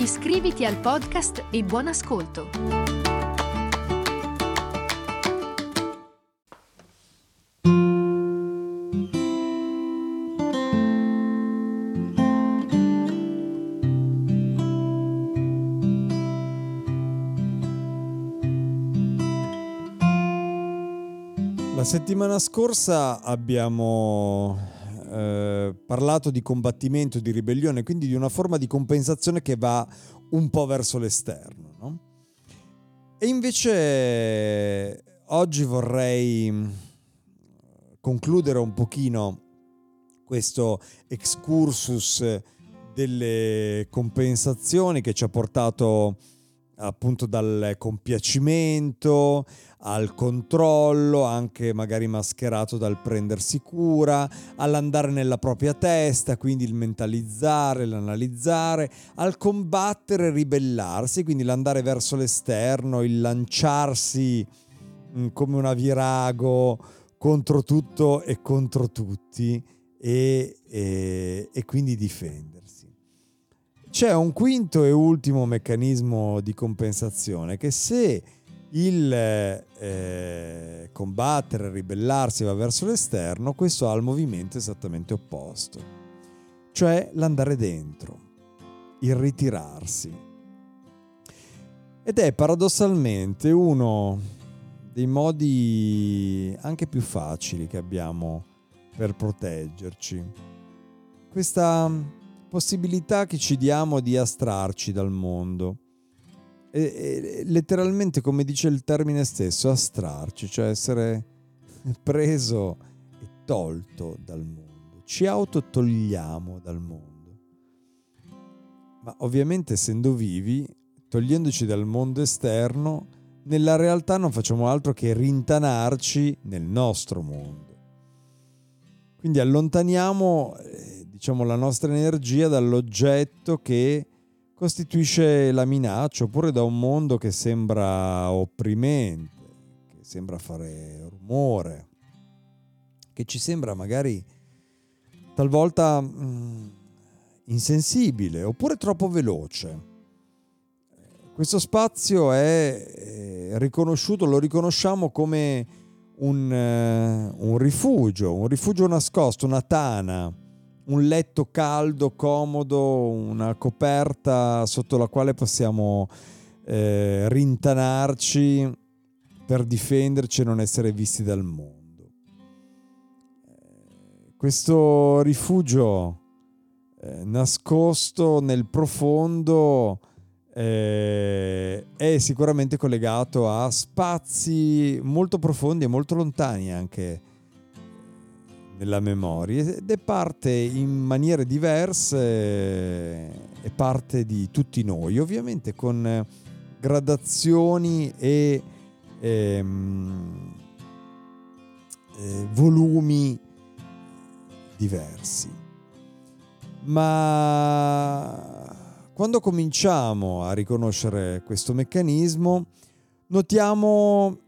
Iscriviti al podcast e buon ascolto. La settimana scorsa abbiamo eh, parlato di combattimento, di ribellione, quindi di una forma di compensazione che va un po' verso l'esterno. No? E invece oggi vorrei mm, concludere un pochino questo excursus delle compensazioni che ci ha portato appunto dal compiacimento al controllo, anche magari mascherato dal prendersi cura, all'andare nella propria testa, quindi il mentalizzare, l'analizzare, al combattere ribellarsi, quindi l'andare verso l'esterno, il lanciarsi mm, come un avirago contro tutto e contro tutti e, e, e quindi difendersi. C'è un quinto e ultimo meccanismo di compensazione che se il eh, combattere, ribellarsi va verso l'esterno, questo ha il movimento esattamente opposto, cioè l'andare dentro, il ritirarsi. Ed è paradossalmente uno dei modi anche più facili che abbiamo per proteggerci. Questa possibilità che ci diamo di astrarci dal mondo. E, e, letteralmente, come dice il termine stesso, astrarci, cioè essere preso e tolto dal mondo. Ci autotogliamo dal mondo. Ma ovviamente essendo vivi, togliendoci dal mondo esterno, nella realtà non facciamo altro che rintanarci nel nostro mondo. Quindi allontaniamo eh, diciamo, la nostra energia dall'oggetto che costituisce la minaccia, oppure da un mondo che sembra opprimente, che sembra fare rumore, che ci sembra magari talvolta mh, mm, insensibile oppure troppo veloce. Questo spazio è riconosciuto, lo riconosciamo come un, uh, un rifugio, un rifugio nascosto, una tana un letto caldo, comodo, una coperta sotto la quale possiamo eh, rintanarci per difenderci e non essere visti dal mondo. Questo rifugio eh, nascosto nel profondo eh, è sicuramente collegato a spazi molto profondi e molto lontani anche nella memoria ed è parte in maniere diverse, è parte di tutti noi, ovviamente con gradazioni e ehm, eh, volumi diversi. Ma quando cominciamo a riconoscere questo meccanismo, notiamo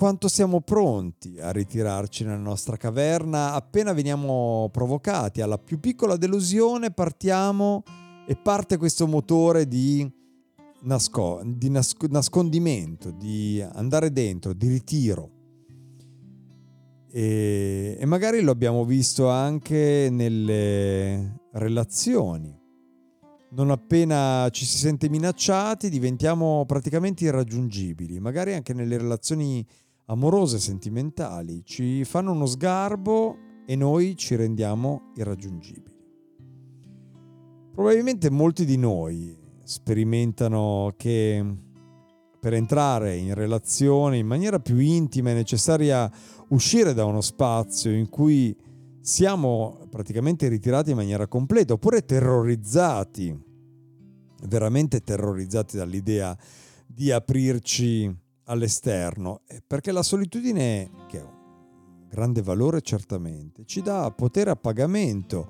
quanto siamo pronti a ritirarci nella nostra caverna appena veniamo provocati. Alla più piccola delusione partiamo e parte questo motore di, nasco- di nasc- nascondimento, di andare dentro, di ritiro. E, e magari lo abbiamo visto anche nelle relazioni. Non appena ci si sente minacciati diventiamo praticamente irraggiungibili, magari anche nelle relazioni amorose e sentimentali ci fanno uno sgarbo e noi ci rendiamo irraggiungibili. Probabilmente molti di noi sperimentano che per entrare in relazione in maniera più intima è necessaria uscire da uno spazio in cui siamo praticamente ritirati in maniera completa oppure terrorizzati veramente terrorizzati dall'idea di aprirci all'esterno, perché la solitudine, che è un grande valore certamente, ci dà potere a pagamento,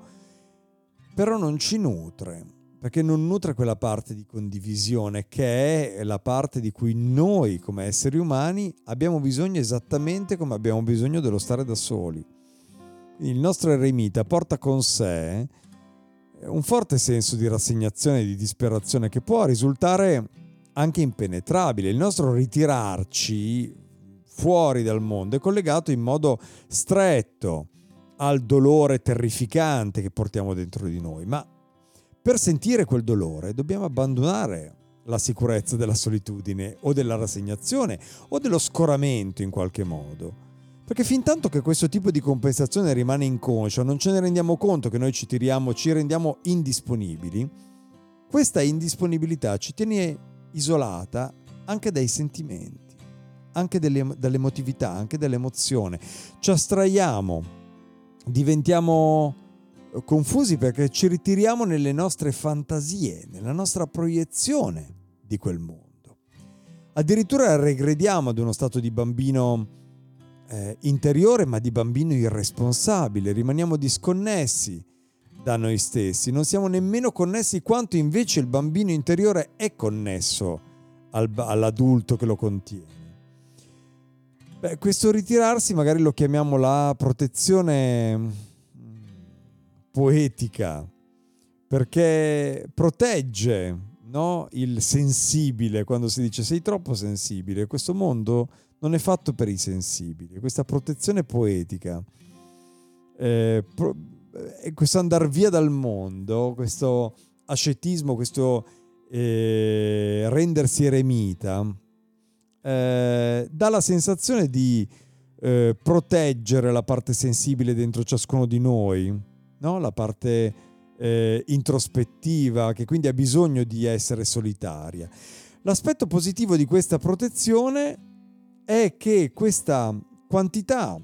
però non ci nutre, perché non nutre quella parte di condivisione che è la parte di cui noi come esseri umani abbiamo bisogno esattamente come abbiamo bisogno dello stare da soli. Il nostro eremita porta con sé un forte senso di rassegnazione e di disperazione che può risultare anche impenetrabile. Il nostro ritirarci fuori dal mondo è collegato in modo stretto al dolore terrificante che portiamo dentro di noi, ma per sentire quel dolore dobbiamo abbandonare la sicurezza della solitudine o della rassegnazione o dello scoramento in qualche modo. Perché fin tanto che questo tipo di compensazione rimane inconscia, non ce ne rendiamo conto che noi ci tiriamo, ci rendiamo indisponibili, questa indisponibilità ci tiene isolata anche dai sentimenti, anche delle, dall'emotività, anche dall'emozione. Ci astraiamo, diventiamo eh, confusi perché ci ritiriamo nelle nostre fantasie, nella nostra proiezione di quel mondo. Addirittura regrediamo ad uno stato di bambino eh, interiore, ma di bambino irresponsabile, rimaniamo disconnessi da noi stessi, non siamo nemmeno connessi quanto invece il bambino interiore è connesso al, all'adulto che lo contiene. Beh, questo ritirarsi magari lo chiamiamo la protezione mm, poetica, perché protegge no? il sensibile quando si dice sei troppo sensibile. Questo mondo non è fatto per i sensibili. Questa protezione poetica eh, pro- questo andare via dal mondo, questo ascetismo, questo eh, rendersi eremita, eh, dà la sensazione di eh, proteggere la parte sensibile dentro ciascuno di noi, no? la parte eh, introspettiva, che quindi ha bisogno di essere solitaria. L'aspetto positivo di questa protezione è che questa quantità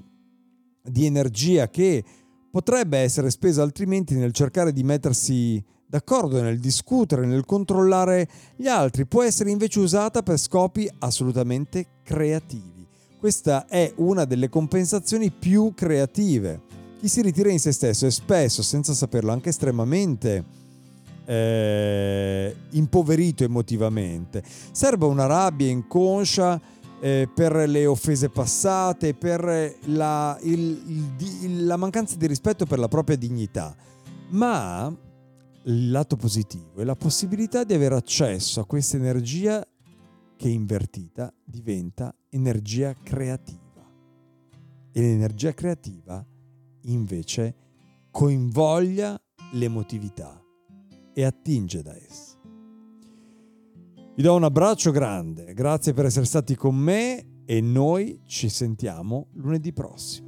di energia che potrebbe essere spesa altrimenti nel cercare di mettersi d'accordo, nel discutere, nel controllare gli altri, può essere invece usata per scopi assolutamente creativi. Questa è una delle compensazioni più creative. Chi si ritira in se stesso è spesso, senza saperlo, anche estremamente eh, impoverito emotivamente. Serba una rabbia inconscia eh, per le offese passate, per la, il, il, la mancanza di rispetto per la propria dignità, ma il lato positivo è la possibilità di avere accesso a questa energia che invertita diventa energia creativa. E l'energia creativa invece coinvoglia l'emotività e attinge da essa. Vi do un abbraccio grande, grazie per essere stati con me e noi ci sentiamo lunedì prossimo.